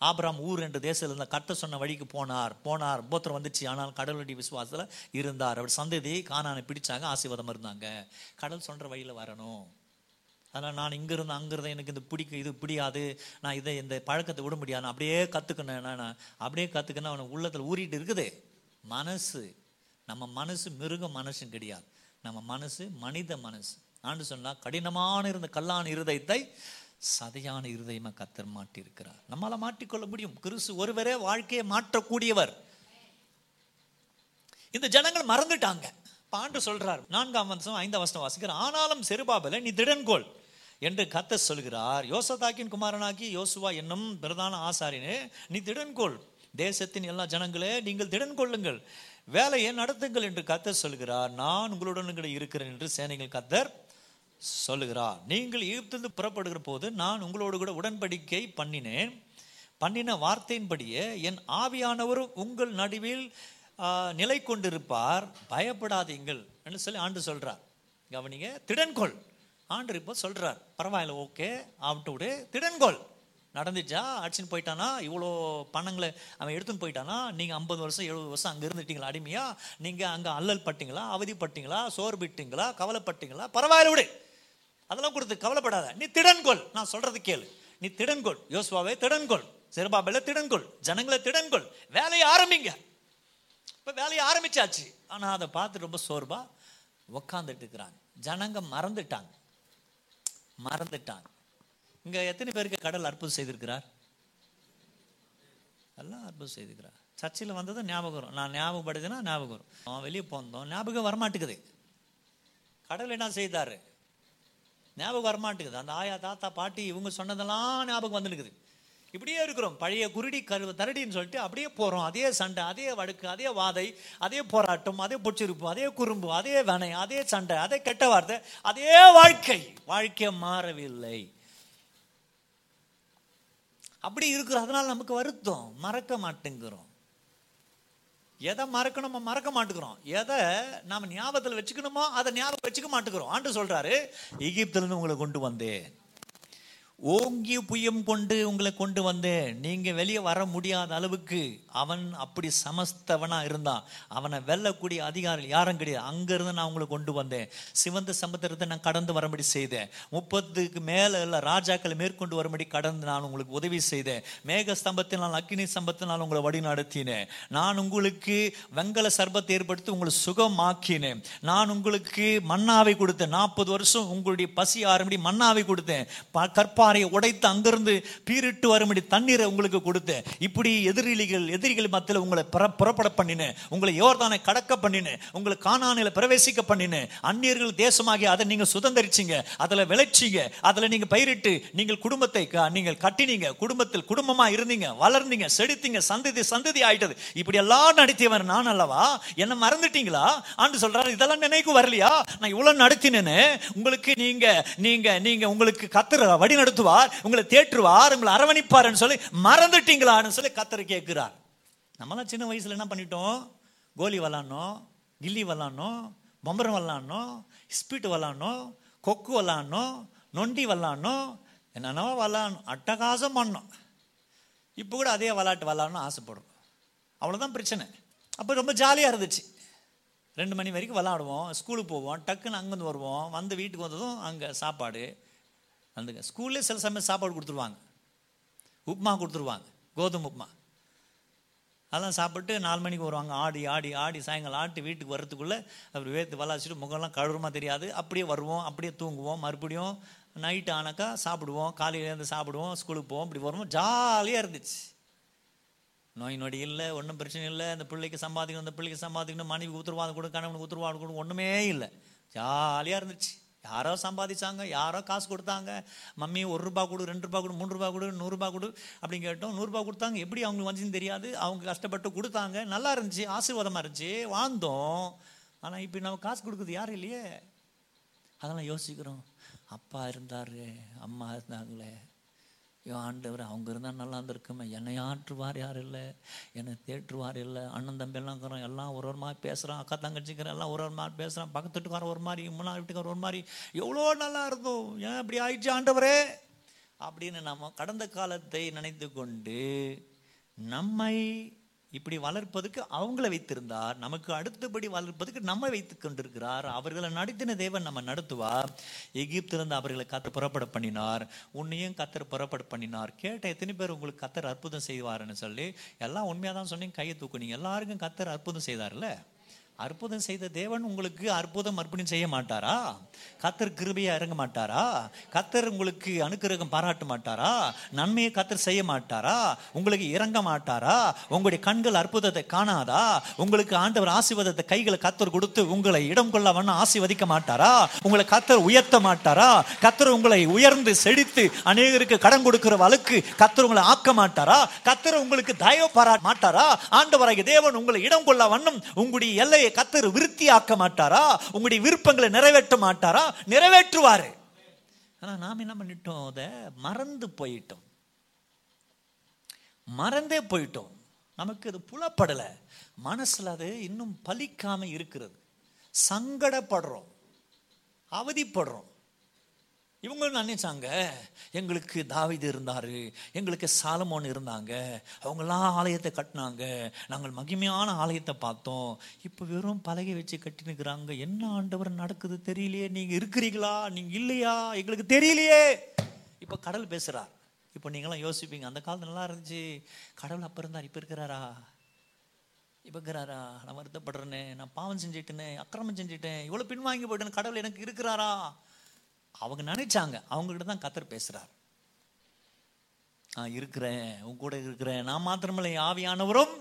ஆபிராம் ஊர் என்ற தேசத்தில் இருந்த கட்ட சொன்ன வழிக்கு போனார். போனார். போத்திரம் வந்துச்சு. ஆனால் கடவுளுடைய விசுவாசத்தில் இருந்தார். அவர் சந்ததி காணானை பிடிச்சாங்க ஆசீர்வாதம் இருந்தாங்க. கடல் சொல்கிற வழியில் வரணும். அதனால் நான் இங்க இருந்து இருந்தேன். எனக்கு இந்த பிடிக்க இது பிடியாது. நான் இதை இந்த பழக்கத்தை விட முடியாது. நான் அப்படியே கற்றுக்கணும் நான் அப்படியே கற்றுக்கணும் அவனை உள்ளத்தில் ஊறிட்டு இருக்குது. மனசு. நம்ம மனசு மிருக மனசும் கிடையாது. நம்ம மனசு மனித மனசு. ஆண்டு சொன்னால் கடினமான இருந்த கல்லான இருதயத்தை சதையான இருதயமா கத்தர் மாட்டியிருக்கிறார். நம்மளால் மாட்டிக்கொள்ள முடியும். கிறிஸ்து ஒருவரே வாழ்க்கையை மாற்றக்கூடியவர். இந்த ஜனங்கள் மறந்துட்டாங்க. பாண்டு சொல்றார் நான்காம் வருஷம் ஐந்தாம் வருஷம் வாசிக்கிறார் ஆனாலும் செருபாபல நீ திடன்கோள் என்று கத்த சொல்கிறார். யோசதாக்கின் குமாரனாகி யோசுவா என்னும் பிரதான ஆசாரியனே நீ திடன்கோள் தேசத்தின் எல்லா ஜனங்களே நீங்கள் திடன் கொள்ளுங்கள் வேலையை நடத்துங்கள் என்று கத்தர் சொல்கிறார். நான் உங்களுடன் கூட இருக்கிறேன் என்று சேனைகள் கத்தர் சொல்லுகிறார். நீங்கள் எகிப்திலிருந்து புறப்படுகிற போது நான் உங்களோடு கூட உடன்படிக்கை பண்ணினேன். பண்ணின வார்த்தையின்படியே என் ஆவியானவர் உங்கள் நடுவில் நிலை கொண்டிருப்பார். பயப்படாதீங்கள் என்று சொல்லி ஆண்டு சொல்கிறார் கவனிங்க திடன்கொள் ஆண்டு இப்போ சொல்கிறார் பரவாயில்ல ஓகே ஆவட்டு விடு. திடன்கொள் நடந்துச்சா? அடிச்சுன்னு போயிட்டானா? இவ்வளோ பணங்களை அவன் எடுத்துன்னு போயிட்டானா? நீங்கள் ஐம்பது வருஷம் எழுபது வருஷம் அங்கே இருந்துட்டீங்களா? அடிமையா? நீங்கள் அங்கே அல்லல் பட்டிங்களா? அவதிப்பட்டீங்களா? சோர்பிட்டீங்களா கவலைப்பட்டீங்களா? பரவாயில்ல விடு. அதெல்லாம் கொடுத்து கவலைப்படாத. நீ திடன்கொள் நான் சொல்றது கேளு. நீ திடன்கொள் யோசுவாவே திடன்கொள் சிறுபாபையில் திடன்கொள் ஜனங்களை திடன்கொள் வேலையை ஆரம்பிங்க. இப்போ வேலையை ஆரம்பிச்சாச்சு. ஆனால் அதை பார்த்து ரொம்ப சோர்வா உக்காந்துட்டு இருக்கிறாங்க. ஜனங்க மறந்துட்டாங்க. மறந்துட்டாங்க. இங்கே எத்தனை பேருக்கு கடல் அற்புதம் செய்திருக்கிறார்? எல்லாம் அற்புதம் செய்திருக்கிறார். சர்ச்சில் வந்தது ஞாபகம் வரும். நான் ஞாபகப்படுதுன்னா ஞாபகம் வரும். அவன் வெளியே போந்தோம் ஞாபகம் வரமாட்டேங்குது. கடல் என்ன செய்தார்? ஞாபகம் வரமாட்டேங்குது. அந்த ஆயா தாத்தா பாட்டி இவங்க சொன்னதெல்லாம் ஞாபகம் வந்துருக்குது. இப்படியே இருக்கிறோம். பழைய குருடி கரு தரடின்னு சொல்லிட்டு அப்படியே போகிறோம் அதே சண்டை அதே வடுக்கு அதே வாதை அதே போராட்டம் அதே பொச்சிருப்பு அதே குறும்பு அதே வனை அதே சண்டை அதே கெட்ட வார்த்தை அதே வாழ்க்கை. வாழ்க்கை மாறவில்லை. அப்படி இருக்கிறோம் அதனால் நமக்கு வருத்தம். மறக்க மாட்டேங்கிறோம். எதை மறக்கணுமோ மறக்க மாட்டேங்கிறோம். எதை நாம ஞாபகத்தில் வச்சுக்கணுமோ அதை ஞாபகம் வச்சுக்க மாட்டேங்கிறோம். ஆண்டு சொல்கிறாரு எகிப்திலிருந்து உங்களை கொண்டு வந்தேன். ஓங்கி புயம் கொண்டு உங்களை கொண்டு வந்தேன். நீங்கள் வெளியே வர முடியாத அளவுக்கு அவன் அப்படி சமஸ்தவனாக இருந்தான். அவனை வெல்லக்கூடிய அதிகாரி யாரும் கிடையாது. அங்கேருந்து நான் உங்களை கொண்டு வந்தேன். சிவந்த சமுத்திரத்தை நான் கடந்து வரும்படி செய்தேன். முப்பதுக்கு மேலே இல்லை ராஜாக்களை மேற்கொண்டு வரும்படி கடந்து நான் உங்களுக்கு உதவி செய்தேன். மேக ஸ்தம்பத்தினால் அக்கினி ஸ்தம்பத்தினால் உங்களை வழி நடத்தினேன். நான் உங்களுக்கு வெங்கல சர்பத்தை ஏற்படுத்தி உங்களை சுகமாக்கினேன். நான் உங்களுக்கு மன்னாவை கொடுத்தேன். நாற்பது வருஷம் உங்களுடைய பசி ஆரம்பி மன்னாவை கொடுத்தேன். ப- கற்பாறையை உடைத்து அங்கிருந்து பீரிட்டு வரும்படி தண்ணீரை உங்களுக்கு கொடுத்தேன். இப்படி எதிரிகள் எதிரிகள் மத்தியில் உங்களை புற- புறப்பட பண்ணினேன். உங்களை யோர்தானை கடக்க பண்ணினேன். உங்களை காணானில் பிரவேசிக்க பண்ணினேன். அந்நியர்கள் தேசமாகி அதை நீங்கள் சுதந்திரிச்சிங்க. அதில் விளைச்சிங்க. அதுல நீங்க பயிரிட்டு நீங்கள் குடும்பத்தை நீங்கள் கட்டினீங்க. குடும்பத்தில் குடும்பமா இருந்தீங்க. வளர்ந்தீங்க. செடித்தீங்க சந்ததி சந்ததி ஆயிட்டது. இப்படி எல்லாம் நடத்தியவர் நான் அல்லவா? என்ன மறந்துட்டீங்களா? ஆண்டு சொல்றாரு இதெல்லாம் நினைக்கு வரலையா? நான் இவ்வளவு நடத்தினேன்னு உங்களுக்கு நீங்க நீங்க நீங்க உங்களுக்கு கத்துற வழி நடத்துவார் உங்களை தேற்றுவார் உங்களை அரவணைப்பார்னு சொல்லி மறந்துட்டீங்களான்னு சொல்லி கத்தரை கேட்கிறார். நம்மளாம் சின்ன வயசுல என்ன பண்ணிட்டோம்? கோலி விளாட்ணும் கில்லி விளாட்ணும் பம்பரம் விளாட்ணும் ஸ்பீட் விளாட்ணும் கொக்கு விளாட்ணும் நொண்டி விளாட்ணும் என்னென்னவோ விளாட்ணும் அட்டகாசம் பண்ணோம். இப்போ கூட அதே விளாட்டு விளாட்ணும் ஆசைப்படும் அவ்வளோதான் பிரச்சனை. அப்போ ரொம்ப ஜாலியாக இருந்துச்சு. ரெண்டு மணி வரைக்கும் விளாடுவோம் ஸ்கூலுக்கு போவோம் டக்குன்னு அங்கேருந்து வருவோம் வந்து வீட்டுக்கு வந்ததும் அங்கே சாப்பாடு. அந்த ஸ்கூல்லே சில சமயம் சாப்பாடு கொடுத்துருவாங்க. உப்புமா கொடுத்துருவாங்க. கோதுமை உப்புமா அதெல்லாம் சாப்பிட்டு நாலு மணிக்கு வருவாங்க. ஆடி ஆடி ஆடி சாயங்காலம் ஆட்டு வீட்டுக்கு வர்றதுக்குள்ளே அப்படி வேத்து வளாச்சிட்டு முகம்லாம் கழுவுமா தெரியாது. அப்படியே வருவோம் அப்படியே தூங்குவோம். மறுபடியும் நைட்டு ஆனாக்கா சாப்பிடுவோம். காலையிலேருந்து சாப்பிடுவோம் ஸ்கூலுக்கு போவோம். இப்படி வருவோம் ஜாலியாக இருந்துச்சு. நோய் நொடி இல்லை ஒன்றும் பிரச்சனை இல்லை. அந்த பிள்ளைக்கு சம்பாதிக்கணும் அந்த பிள்ளைக்கு சம்பாதிக்கணும். மனைவிக்கு உத்தரவாதம் கொடு கணவனுக்கு உத்தரவாதம் கொடு ஒன்றுமே இல்லை. ஜாலியாக இருந்துச்சு. யாரோ சம்பாதிச்சாங்க யாரோ காசு கொடுத்தாங்க. மம்மி ஒரு ரூபா கொடு ரெண்டு ரூபா கொடு மூணு ரூபா கொடு நூறுரூபா கொடு அப்படின்னு கேட்டோம். நூறுரூபா கொடுத்தாங்க. எப்படி அவங்களுக்கு வந்துச்சுன்னு தெரியாது. அவங்க கஷ்டப்பட்டு கொடுத்தாங்க. நல்லா இருந்துச்சு. ஆசீர்வாதமாக இருந்துச்சு. வாழ்ந்தோம். ஆனால் இப்போ நம்ம காசு கொடுக்குறது யாரும் இல்லையே? அதெல்லாம் யோசிக்கிறோம். அப்பா இருந்தார் அம்மா இருந்தாங்களே. ஐயோ ஆண்டவர் அவங்க இருந்தால் நல்லா இருந்திருக்குமே. என்னை ஆற்றுவார் யார் இல்லை. என்னை தேற்றுவார் இல்லை. அண்ணன் தம்பி எல்லாம் இருக்கிறோம். எல்லாம் ஒரு ஒரு மாதிரி பேசுகிறான் அக்கா தங்கச்சிக்கிறேன் எல்லாம் ஒரு ஒரு மாதிரி பேசுகிறான் பக்கத்து வீட்டுக்காரன் ஒரு மாதிரி முன்னாள் வீட்டுக்காரர் ஒரு மாதிரி. எவ்வளோ நல்லா இருந்தோம் ஏன் இப்படி ஆயிடுச்சு ஆண்டவரே? அப்படின்னு நம்ம கடந்த காலத்தை நினைத்து கொண்டு நம்மை இப்படி வளர்ப்பதற்கு அவங்கள வைத்திருந்தார். நமக்கு அடுத்தபடி வளர்ப்பதற்கு நம்ம வைத்து கொண்டிருக்கிறார். அவர்களை நடத்தின தேவன் நம்ம நடத்துவார். எகிப்திலிருந்து அவர்களை கத்தர் புறப்பட பண்ணினார். உன்னையும் கத்தர் புறப்பட பண்ணினார். கேட்ட எத்தனை பேர் உங்களுக்கு கத்தர் அற்புதம் செய்வாருன்னு சொல்லி எல்லாம் உண்மையாக தான் சொன்னீங்க கையை தூக்குனீங்க எல்லாருக்கும் கத்தர் அற்புதம் செய்தார்ல? அற்புதம் செய்த தேவன் உங்களுக்கு அற்புதம் அர்ப்பணம் செய்ய மாட்டாரா? கத்தர் கிருபையா இறங்க மாட்டாரா? கத்தர் உங்களுக்கு அனுக்கிரகம் பாராட்ட மாட்டாரா? நன்மையை கத்தர் செய்ய மாட்டாரா? உங்களுக்கு இறங்க மாட்டாரா? உங்களுடைய கண்கள் அற்புதத்தை காணாதா? உங்களுக்கு ஆண்டவர் ஆசிர்வாதத்தை கைகளை கத்தர் கொடுத்து உங்களை இடம் கொள்ள வண்ண ஆசீர்வதிக்க மாட்டாரா? உங்களை கத்தர் உயர்த்த மாட்டாரா? கத்தர் உங்களை உயர்ந்து செழித்து அநேகருக்கு கடன் கொடுக்கிற வழக்கு கத்தர் உங்களை ஆக்க மாட்டாரா? கத்தர் உங்களுக்கு தயவு பாராட்ட மாட்டாரா? ஆண்டவராகிய தேவன் உங்களை இடம் கொள்ள வண்ணம் உங்களுடைய எல்லையை கத்தர் விருத்தி ஆக்க மாட்டாரா? உங்களுடைய விருப்பங்களை நிறைவேற்ற மாட்டாரா? நிறைவேற்றுவாரு. ஆனா நாம் என்ன பண்ணிட்டோம்? அதை மறந்து போயிட்டோம். மறந்தே போயிட்டோம். நமக்கு அது புலப்படலை. மனசுல அது இன்னும் பலிக்காம இருக்கிறது. சங்கடப்படுறோம். அவதிப்படுறோம். இவங்களும் நினைச்சாங்க எங்களுக்கு தாவிது இருந்தாரு எங்களுக்கு சாலமோன் இருந்தாங்க அவங்கெல்லாம் ஆலயத்தை கட்டினாங்க நாங்கள் மகிமையான ஆலயத்தை பார்த்தோம். இப்போ வெறும் பலகை வச்சு கட்டினுக்கிறாங்க. என்ன ஆண்டவர் நடக்குது தெரியலையே. நீங்க இருக்கிறீங்களா? நீங்க இல்லையா? எங்களுக்கு தெரியலையே. இப்போ கடல் பேசுறார். இப்போ நீங்களாம் யோசிப்பீங்க அந்த காலத்து நல்லா இருந்துச்சு. கடவுள் அப்போ இருந்தார் இப்போ இருக்கிறாரா? இப்போ இருக்கிறாரா? நான் வருத்தப்படுறேனே. நான் பாவம் செஞ்சிட்டேனே அக்கிரமம் செஞ்சிட்டேன். இவ்வளோ பின்வாங்கி போயிட்டேன்னு கடவுள் எனக்கு இருக்கிறாரா? அவங்க நினைச்சாங்க. அவங்ககிட்ட தான் கத்தர் பேசுறார். நான் இருக்கிறேன் உங்க கூட இருக்கிறேன். நான் மாத்திரமில்லை ஆவியானவரும்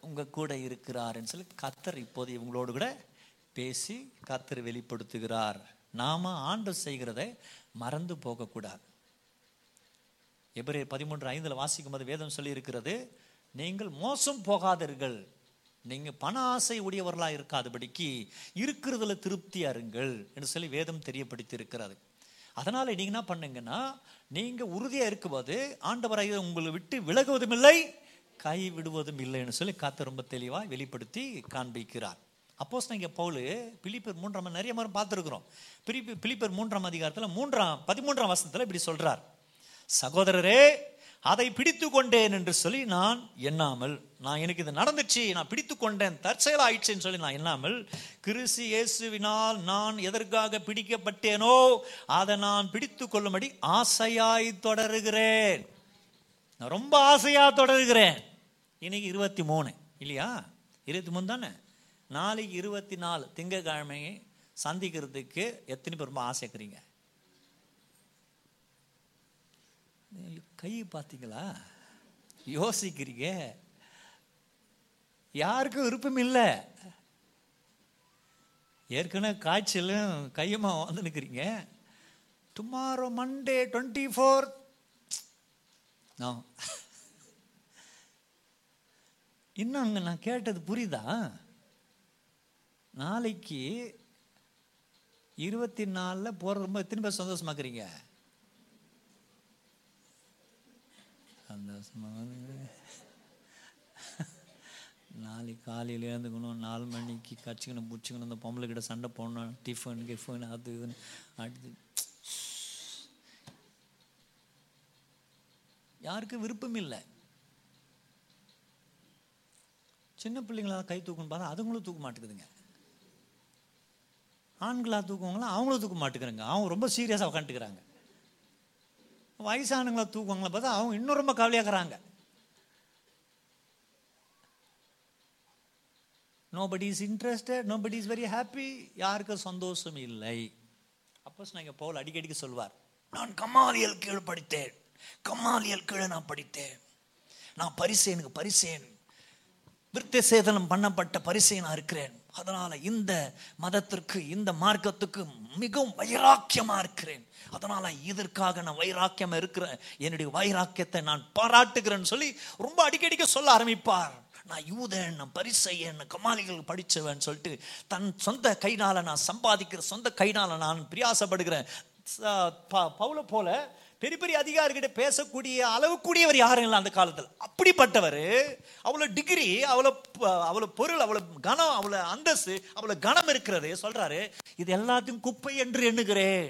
உங்க கூட இருக்கிறாருன்னு சொல்லி கத்தர் இப்போது இவங்களோடு கூட பேசி கத்தர் வெளிப்படுத்துகிறார். நாம ஆண்டு செய்கிறதை மறந்து போகக்கூடாது. எபிரே பதிமூன்று ஐந்தில் வாசிக்கும் போது வேதம் சொல்லி இருக்கிறது நீங்கள் மோசம் போகாதீர்கள். நீங்கள் பண ஆசை உடையவர்களாக இருக்காதபடிக்கு இருக்கிறதுல திருப்தி அருங்கள் என்று சொல்லி வேதம் தெரியப்படுத்தி இருக்கிறது அதனால் நீங்கள் என்ன பண்ணுங்கன்னா நீங்கள் உறுதியாக இருக்கும்போது ஆண்டவராக உங்களை விட்டு விலகுவதும் இல்லை கை விடுவதும் இல்லைன்னு சொல்லி காத்து ரொம்ப தெளிவாக வெளிப்படுத்தி காண்பிக்கிறார். அப்போஸ் நீங்கள் பவுலு பிலிப்பர் மூன்றாம் நிறைய முறை பார்த்துருக்குறோம். பிலிப்பர் பிலிப்பர் மூன்றாம் அதிகாரத்தில் மூன்றாம் பதிமூன்றாம் வசனத்துல இப்படி சொல்கிறார் சகோதரரே அதை பிடித்து கொண்டேன் என்று சொல்லி நான் எண்ணாமல் நான் எனக்கு இது நடந்துச்சு நான் பிடித்து கொண்டேன் தற்செயல் ஆயிடுச்சுன்னு சொல்லி நான் எண்ணாமல் கிறிஸ்து இயேசுவினால் நான் எதற்காக பிடிக்கப்பட்டேனோ அதை நான் பிடித்து கொள்ளும்படி ஆசையாய் தொடருகிறேன். நான் ரொம்ப ஆசையாக தொடருகிறேன். இன்னைக்கு இருபத்தி மூணு இல்லையா? இருபத்தி மூணு தானே? நாளைக்கு இருபத்தி நாலு திங்கக்கிழமையை சந்திக்கிறதுக்கு எத்தனை பேர் ரொம்ப ஆசைக்கிறீங்க கை பார்த்தீங்களா? யோசிக்கிறீங்க. யாருக்கும் விருப்பம் இல்லை. ஏற்கனவே காய்ச்சலும் கையுமா வந்து நிற்கிறீங்க டுமாரோ மண்டே டுவெண்ட்டி ஃபோர் இன்னும் அங்கே நான் கேட்டது புரியுதா? நாளைக்கு இருபத்தி நாலில் போகிற ரொம்ப எத்தனை பேர் சந்தோஷமாக்குறீங்க சந்தோஷமா நாளைக்கு காலையில் எழுந்துக்கணும் நாலு மணிக்கு கச்சிக்கணும் பிடிச்சிக்கணும் இந்த பொம்பளை கிட்ட சண்டை போடணும் டிஃபன் கிஃபன் அது இதுன்னு அடுத்து. யாருக்கும் விருப்பம் இல்லை. சின்ன பிள்ளைங்களா கை தூக்கணும் பார்த்தா அதுங்களும் தூக்க மாட்டேங்குதுங்க. ஆண்களாக தூக்குவாங்களா அவங்களும் தூக்க மாட்டேங்கிறாங்க. அவங்க ரொம்ப சீரியஸாக உட்காந்துக்கிறாங்க வயசானவங்களை தூக்குவாங்களா பார்த்தா அவங்க இன்னும் ரொம்ப கவலையாக்குறாங்க. Nobody is interested nobody is very happy யாருக்கும் சந்தோஷம் இல்லை. அப்போ இங்கே பவுல் அடிக்கடிக்கு சொல்வார் நான் கம்மாலியல் கீழே படித்தேன் கம்மாலியல் கீழே நான் படித்தேன். நான் பரிசேனுக்கு பரிசேன் விருத்த சேதனம் பண்ணப்பட்ட பரிசை நான் இருக்கிறேன். அதனால் இந்த மதத்திற்கு இந்த மார்க்கத்துக்கு மிகவும் வைராக்கியமாக இருக்கிறேன். அதனால் இதற்காக நான் வைராக்கியமாக இருக்கிறேன். என்னுடைய வைராக்கியத்தை நான் பாராட்டுகிறேன்னு சொல்லி ரொம்ப அடிக்கடிக்க சொல்ல ஆரம்பிப்பார். நான் யூதன் நான் பரிசையன் கமாலிகள் படித்தவன் சொல்லிட்டு தன் சொந்த கைனால் நான் சம்பாதிக்கிற சொந்த கைனால் நான் பிரியாசப்படுகிறேன். பவுல போல பெரிய பெரிய அதிகாரிகிட்ட பேசக்கூடிய அளவுக்கூடியவர் யாருங்களா அந்த காலத்தில். அப்படிப்பட்டவர் அவ்வளோ டிகிரி அவ்வளோ அவ்வளோ பொருள் அவ்வளோ கனம் அவ்வளோ அந்தஸ்து அவ்வளோ கனம் இருக்கிறது சொல்கிறாரு இது எல்லாத்தையும் குப்பை என்று எண்ணுகிறேன்.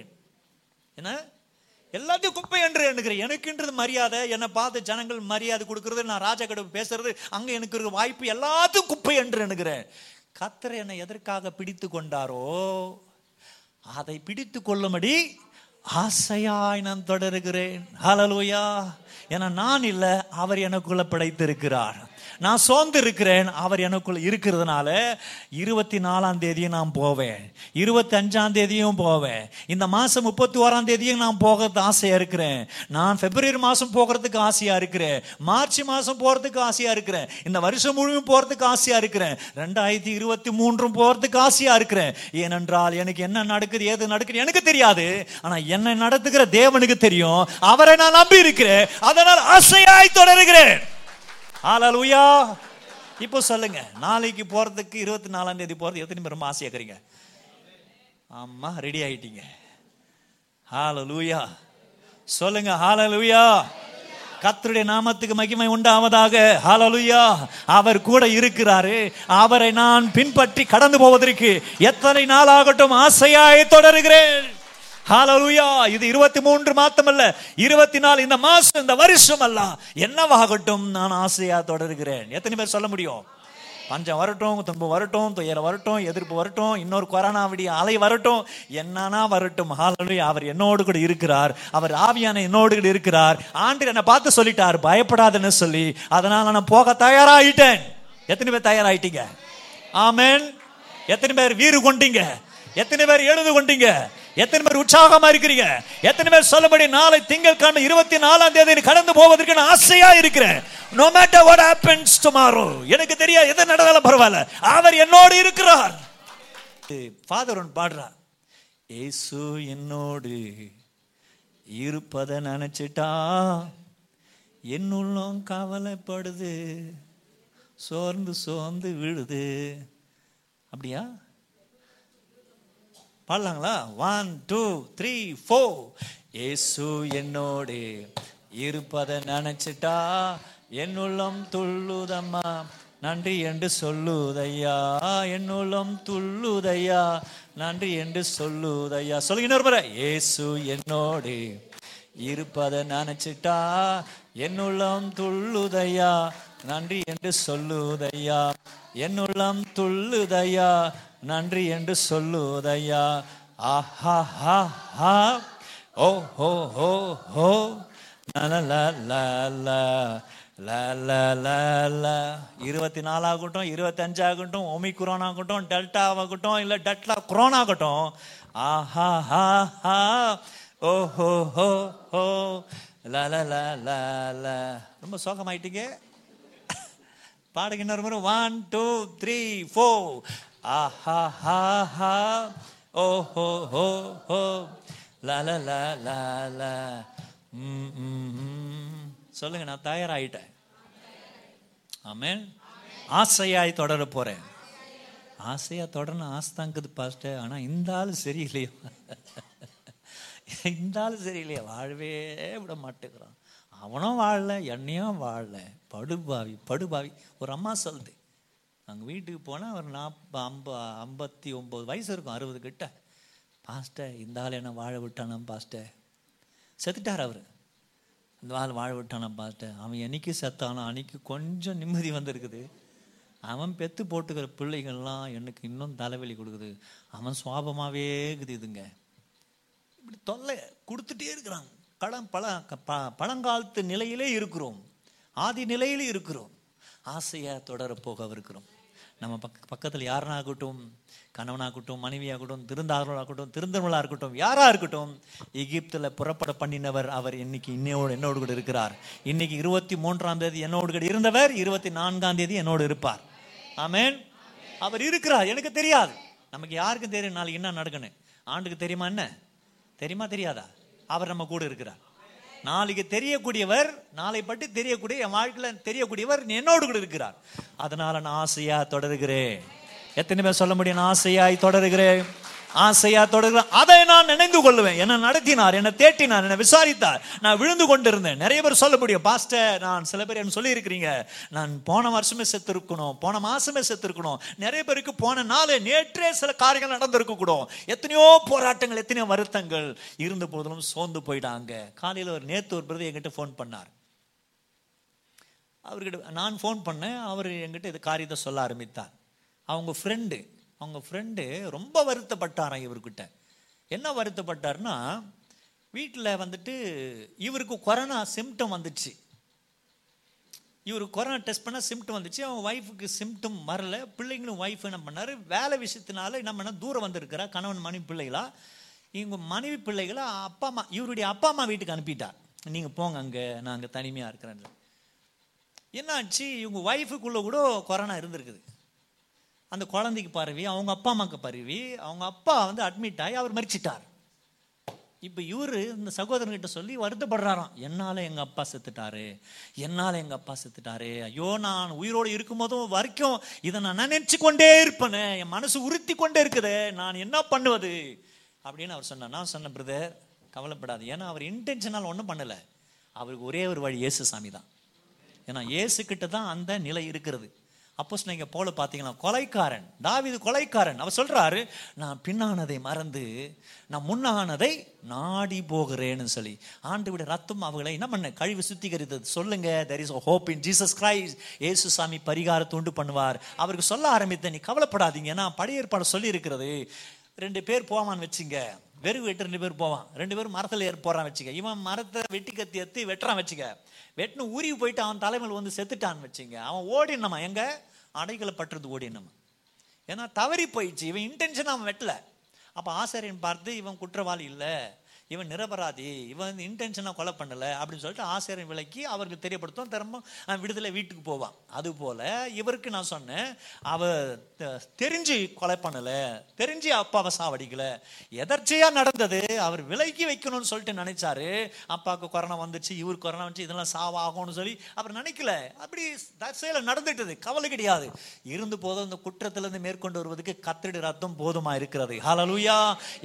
என்ன? எல்லாத்தையும் குப்பை என்று எண்ணுகிறேன். எனக்குன்றது மரியாதை என்னை பார்த்து ஜனங்கள் மரியாதை கொடுக்கறது நான் ராஜா கடவு பேசுறது அங்கே எனக்கு இருக்கிற வாய்ப்பு எல்லாத்தையும் குப்பை என்று எண்ணுகிறேன். கத்தர் என்னை எதற்காக பிடித்து கொண்டாரோ அதை பிடித்து கொள்ளும்படி ஆசையாய் நான் தொடருகிறேன். ஹலலூயா என நான் இல்லை அவர் எனக்குள்ள படைத்திருக்கிறார் நான் சோர்ந்து இருக்கிறேன் அவர் எனக்குள் இருக்கிறதுனால இருபத்தி நாலாம் தேதியும் நான் போவேன் இருபத்தி அஞ்சாம் தேதியும் போவேன் இந்த மாதம் முப்பத்தி ஓராம் தேதியும் நான் போகிறது ஆசையாக இருக்கிறேன் நான் பிப்ரவரி மாதம் போகிறதுக்கு ஆசையாக இருக்கிறேன் மார்ச் மாதம் போகிறதுக்கு ஆசையாக இருக்கிறேன் இந்த வருஷம் முழுவதும் போகிறதுக்கு ஆசையாக இருக்கிறேன் ரெண்டாயிரத்தி இருபத்தி மூன்றும் போகிறதுக்கு ஆசையாக இருக்கிறேன் ஏனென்றால் எனக்கு என்ன நடக்குது ஏது நடக்குது எனக்கு தெரியாது ஆனால் என்ன நடத்துகிற தேவனுக்கு தெரியும் அவரை நான் நம்பி இருக்கிறேன் அதனால் ஆசையாய் தொடர்கிறேன். ஆலலுயா இப்போ சொல்லுங்க. நாளைக்கு போறதுக்கு இருபத்தி நாலாம் தேதி போறது எத்தனை பேர் ரொம்ப இருக்கிறீங்க ஆமா ரெடி ஆயிட்டீங்க. ஹாலலூயா சொல்லுங்க ஹாலலூயா கத்தருடைய நாமத்துக்கு மகிமை உண்டாவதாக. ஹாலலுயா அவர் கூட இருக்கிறாரு. அவரை நான் பின்பற்றி கடந்து போவதற்கு எத்தனை நாள் ஆகட்டும் ஆசையாய் தொடருகிறேன். ஹாலலுயா இது இருபத்தி மூன்று மாத்தம் அல்ல இருபத்தி நாலு இந்த மாசம் இந்த வருஷம் அல்ல என்னவாகட்டும் நான் ஆசையா தொடருகிறேன். எத்தனை பேர் சொல்ல முடியும்? பஞ்சம் வரட்டும் துன்பம் வரட்டும் துயரம் வரட்டும் எதிர்ப்பு வரட்டும் இன்னொரு கொரோனா விடிய அலை வரட்டும். என்னன்னா வரட்டும். ஹாலலுயா அவர் என்னோடு கூட இருக்கிறார். அவர் ஆவியான என்னோடு கூட இருக்கிறார். ஆண்டு என்னை பார்த்து சொல்லிட்டார். பயப்படாதுன்னு சொல்லி அதனால நான் போக தயாராயிட்டேன். எத்தனை பேர் தயாராயிட்டீங்க? ஆமேன். எத்தனை பேர் வீறு கொண்டீங்க? எத்தனை பேர் எழுது கொண்டீங்க? எத்தனை பேர் உற்சாகமா இருக்கிறீங்க? எத்தனை பேர் சொல்லபடி நாளை திங்கட்கிழமை இருபத்தி நாலாம் தேதி கடந்து போவதற்கு நான் ஆசையா இருக்கிறேன். No matter what happens tomorrow எனக்கு தெரியாது எது நடந்தாலும் பரவாயில்ல. அவர் என்னோடு இருக்கிறார். ஃபாதர் ஒன் பாடுறார் ஏசு என்னோடு இருப்பதை நினைச்சிட்டா? என்னுள்ளும் கவலைப்படுது சோர்ந்து சோர்ந்து விழுது. அப்படியா? பாடலாங்களா? ஒன் டூ த்ரீ ஃபோர் ஏசு என்னோடு இருப்பதை நினச்சிட்டா என்னுள்ளம் துள்ளுதம்மா. நன்றி என்று சொல்லுதையா? என்னுள்ளம் துள்ளுதையா? நன்றி என்று சொல்லுதையா? சொல்லுங்க இன்னொரு முறை. ஏசு என்னோடு இருப்பதை நினச்சிட்டா என்னுள்ளம் துள்ளுதையா? நன்றி என்று சொல்லுதையா? என்னுள்ளம் துள்ளுதையா? நன்றி என்று சொல்லுவதையா ஆஹா ஹா ஓ ஹோ ஹோ ஹோ இருபத்தி நாலாகட்டும் இருபத்தஞ்சு ஆகட்டும் ஒமிக்ரோன் ஆகட்டும் டெல்டா ஆகட்டும் இல்லை டெல்டா குரோன் ஆகட்டும் ஆஹா ஹா ஹா ஓ ஹோ ஹோ ஹோ ல ரொம்ப சோகமாயிட்டீங்க பாடுங்க ஒரு முறை one two three four Ah ha ha ha. Oh ho ho ho. La la la la la. சொல்லுங்க நான் தயாராகிட்டேன் ஆமேன். ஆசையாய் தொடர போறேன். ஆசையா தொடரணும் ஆசை தான் இருக்குது பாஸ்டர். ஆனால் இந்த ஆள் சரியில்லையோ? இந்த ஆள் சரியில்லையா? வாழவே விட மாட்டேங்கிறான். அவனும் வாழல என்னையும் வாழல. படுபாவி படுபாவி. ஒரு அம்மா சொல்லுது நாங்கள் வீட்டுக்கு போனால் அவர் நாற்ப ஐம்ப ஐம்பத்தி ஒம்பது வயசு இருக்கும் அறுபது கிட்ட. பாஸ்டர் இந்த ஆள் என்ன வாழ விட்டானாம் பாஸ்டர்? செத்துட்டார் அவர். இந்த ஆள் வாழ விட்டானாம் பாஸ்டர்? அவன் என்னைக்கு செத்தானோ அன்னைக்கு கொஞ்சம் நிம்மதி வந்திருக்குது. அவன் பெத்து போட்டுக்கிற பிள்ளைகள்லாம் எனக்கு இன்னும் தலைவலி கொடுக்குது. அவன் சுவாபமாகவே இருக்குது இதுங்க. இப்படி தொல்லை கொடுத்துட்டே இருக்கிறான். பழம் பழ ப- பழங்காலத்து நிலையிலே இருக்கிறோம். ஆதி நிலையிலே இருக்கிறோம். ஆசையாக தொடரப்போக இருக்கிறோம் நம்ம பக்க பக்கத்தில் யாருனாகட்டும் கணவனாகட்டும் மனைவியாகட்டும் திருந்தார்களாகட்டும் திருந்தவர்களாக இருக்கட்டும் யாராக இருக்கட்டும் எகிப்தில் புறப்பட பண்ணினவர் அவர் இன்னைக்கு இன்னையோடு என்னோடு கூட இருக்கிறார். இன்னைக்கு இருபத்தி மூன்றாம் தேதி என்னோடு கூட இருந்தவர் இருபத்தி நான்காம் தேதி என்னோடு இருப்பார். ஆமேன். அவர் இருக்கிறார். எனக்கு தெரியாது. நமக்கு யாருக்கும் தெரியும் நாளைக்கு என்ன நடக்கணும் ஆண்டுக்கு தெரியுமா என்ன? தெரியுமா தெரியாதா? அவர் நம்ம கூட இருக்கிறார். நாளைக்கு தெரியக்கூடியவர் நாளை பற்றி தெரியக்கூடிய என் வாழ்க்கையில தெரியக்கூடியவர் என்னோடு கூட இருக்கிறார். அதனால நான் ஆசையா தொடருகிறேன். எத்தனை பேர் சொல்ல முடியும்? நான் ஆசையாய் தொடருகிறேன். ஆசையா தொடர்கிற அதை நான் நினைந்து கொள்ளுவேன். என்ன நடத்தினார் என்ன தேட்டினார் என்ன விசாரித்தார். நான் விழுந்து கொண்டிருந்தேன். நிறைய பேர் சொல்ல முடியும் பாஸ்டர் நான் சில பேர் என்ன சொல்லியிருக்கிறீங்க? நான் போன வருஷமே செத்துருக்கணும் போன மாசமே செத்துருக்கணும். நிறைய பேருக்கு போன நாள் நேற்றே சில காரியங்கள் நடந்திருக்க கூடும். எத்தனையோ போராட்டங்கள் எத்தனையோ வருத்தங்கள் இருந்த போதிலும் சோர்ந்து போயிட்டாங்க. காலையில் ஒரு நேத்து ஒரு பிரதர் என்கிட்ட ஃபோன் பண்ணார். அவர்கிட்ட நான் ஃபோன் பண்ணேன். அவர் என்கிட்ட இது காரியத்தை சொல்ல ஆரம்பித்தார். அவங்க ஃப்ரெண்டு அவங்க ஃப்ரெண்டு ரொம்ப வருத்தப்பட்டாராம் இவர்கிட்ட. என்ன வருத்தப்பட்டார்னா வீட்டில் வந்துட்டு இவருக்கு கொரோனா சிம்டம் வந்துச்சு. இவர் கொரோனா டெஸ்ட் பண்ணால் சிம்டம் வந்துச்சு. அவன் ஒய்ஃபுக்கு சிம்டம் வரல. பிள்ளைங்களும் ஒய்ஃப் என்ன பண்ணார்? வேலை விஷயத்தினால என்ன பண்ணால் தூரம் வந்திருக்கிறா கணவன் மனைவி பிள்ளைகளா? இவங்க மனைவி பிள்ளைகளை அப்பா அம்மா இவருடைய அப்பா அம்மா வீட்டுக்கு அனுப்பிட்டார் நீங்கள் போங்க அங்கே நான் அங்கே தனிமையாக இருக்கிறேன். என்னாச்சு? இவங்க ஒய்ஃபுக்குள்ளே கூட கொரோனா இருந்திருக்குது. அந்த குழந்தைக்கு பரவி அவங்க அப்பா அம்மாவுக்கு பரவி அவங்க அப்பா வந்து அட்மிட் ஆகி அவர் மறிச்சிட்டார் இப்போ இவரு இந்த சகோதரன்கிட்ட சொல்லி வருத்தப்படுறாராம். என்னால் எங்கள் அப்பா செத்துட்டாரு? என்னால் எங்கள் அப்பா செத்துட்டாரு? ஐயோ நான் உயிரோடு இருக்கும்போதும் வரைக்கும் இதை நான் நினைச்சு கொண்டே இருப்பேனே. என் மனசு உறுத்தி கொண்டே இருக்குதே. நான் என்ன பண்ணுவது? அப்படின்னு அவர் சொன்னார். நான் சொன்னேன் பிரதர் கவலைப்படாது. ஏன்னா அவர் இன்டென்ஷனால் ஒன்றும் பண்ணலை. அவருக்கு ஒரே ஒரு வழி இயேசு சாமி தான். ஏன்னா இயேசு கிட்ட தான் அந்த நிலை இருக்கிறது. அப்போஸ் நீங்கள் போல பார்த்தீங்களா கொலைக்காரன் தாவிது கொலைக்காரன். அவர் சொல்கிறாரு நான் பின்னானதை மறந்து நான் முன்னானதை நாடி போகிறேன்னு சொல்லி. ஆண்டவுடைய ரத்தம் அவர்களை என்ன பண்ண கழிவு சுத்திகரித்தது. சொல்லுங்க there is hope in Jesus Christ இயேசு சாமி பரிகாரத்தை உண்டு பண்ணுவார். அவருக்கு சொல்ல ஆரம்பித்த நீ கவலைப்படாதீங்க. நான் படையேற்பாடு சொல்லி இருக்கிறது ரெண்டு பேர் போவான்னு வச்சுங்க. வெறும் வெட்டு ரெண்டு பேர் போவான். ரெண்டு பேரும் மரத்தில் ஏறி வச்சுக்க. இவன் மரத்தை வெட்டி கத்தி எத்தி வெட்டுறான் வச்சுக்க. வெட்டினு ஊறி போயிட்டு அவன் தலைமையில் வந்து செத்துட்டான்னு வச்சுங்க அவன் ஓடினமா எங்க? அடைகளை பட்டுறது ஓடினமா ஏன்னா தவறி போயிடுச்சு. இவன் இன்டென்ஷன் அவன் வெட்டல. அப்போ ஆசாரியன் பார்த்து இவன் குற்றவாளி இல்லை. இவன் நிரபராதி இவன் இன்டென்ஷனாக கொலை பண்ணல அப்படின்னு சொல்லிட்டு ஆசிரியர் விலக்கி அவருக்கு தெரியப்படுத்தும் திரும்ப விடுதலை வீட்டுக்கு போவான். அது போல இவருக்கு நான் சொன்னேன் அவ தெரிஞ்சு கொலை பண்ணல தெரிஞ்சு அப்பாவை சாவடிக்கல எதர்ச்சியாக நடந்தது அவர் விலைக்கு வைக்கணும்னு சொல்லிட்டு நினைச்சாரு. அப்பாவுக்கு கொரோனா வந்துச்சு இவருக்கு கொரோனா வந்துச்சு இதெல்லாம் சாவாகும்னு சொல்லி அவர் நினைக்கல. அப்படி தற்செயல நடந்துட்டது கவலை கிடையாது. இருந்து போதும் இந்த குற்றத்திலிருந்து மேற்கொண்டு வருவதற்கு கத்திரடி ரத்தம் போதுமா இருக்கிறது? ஹலலூயா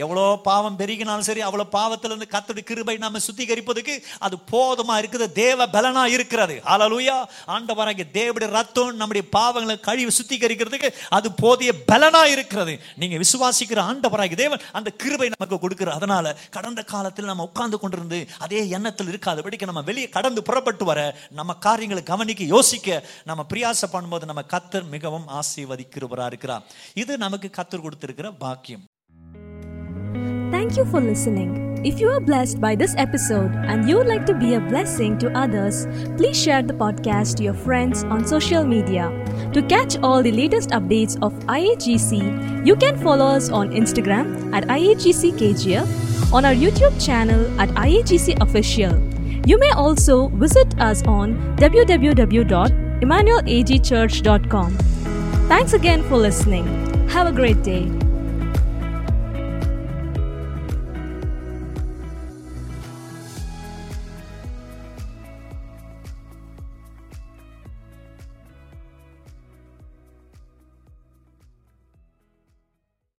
எவ்வளோ பாவம் பெருகினாலும் சரி அவ்வளோ பாவத்தை பாவத்திலிருந்து கத்தோட கிருபை நம்ம சுத்திகரிப்பதுக்கு அது போதுமா இருக்குது. தேவ பலனா இருக்கிறது. ஹalleluya ஆண்டவராகிய தேவடைய ரத்தம் நம்முடைய பாவங்களை கழுவி சுத்திகரிக்கிறதுக்கு அது போதிய பலனா இருக்கிறது. நீங்க விசுவாசிக்கிற ஆண்டவராகிய தேவன் அந்த கிருபை நமக்கு கொடுக்கிறார். அதனால கடந்த காலத்தில் நம்ம உட்கார்ந்து கொண்டிருந்து அதே எண்ணத்தில் இருக்காதபடிக்கு நம்ம வெளியே கடந்து புறப்பட்டு வர நம்ம காரியங்களை கவனிக்க யோசிக்க நம்ம பிரியாச பண்ணும்போது நம்ம கத்தர் மிகவும் ஆசீர்வதிக்கிறவராக இருக்கிறார். இது நமக்கு கத்தர் கொடுத்திருக்கிற பாக்கியம். Thank you for listening. If you are blessed by this episode and you would like to be a blessing to others, please share the podcast to your friends on social media. To catch all the latest updates of IAGC, you can follow us on Instagram at IAGCKGF, on our YouTube channel at IAGC Official. You may also visit us on www.emmanuelagchurch.com. Thanks again for listening. Have a great day.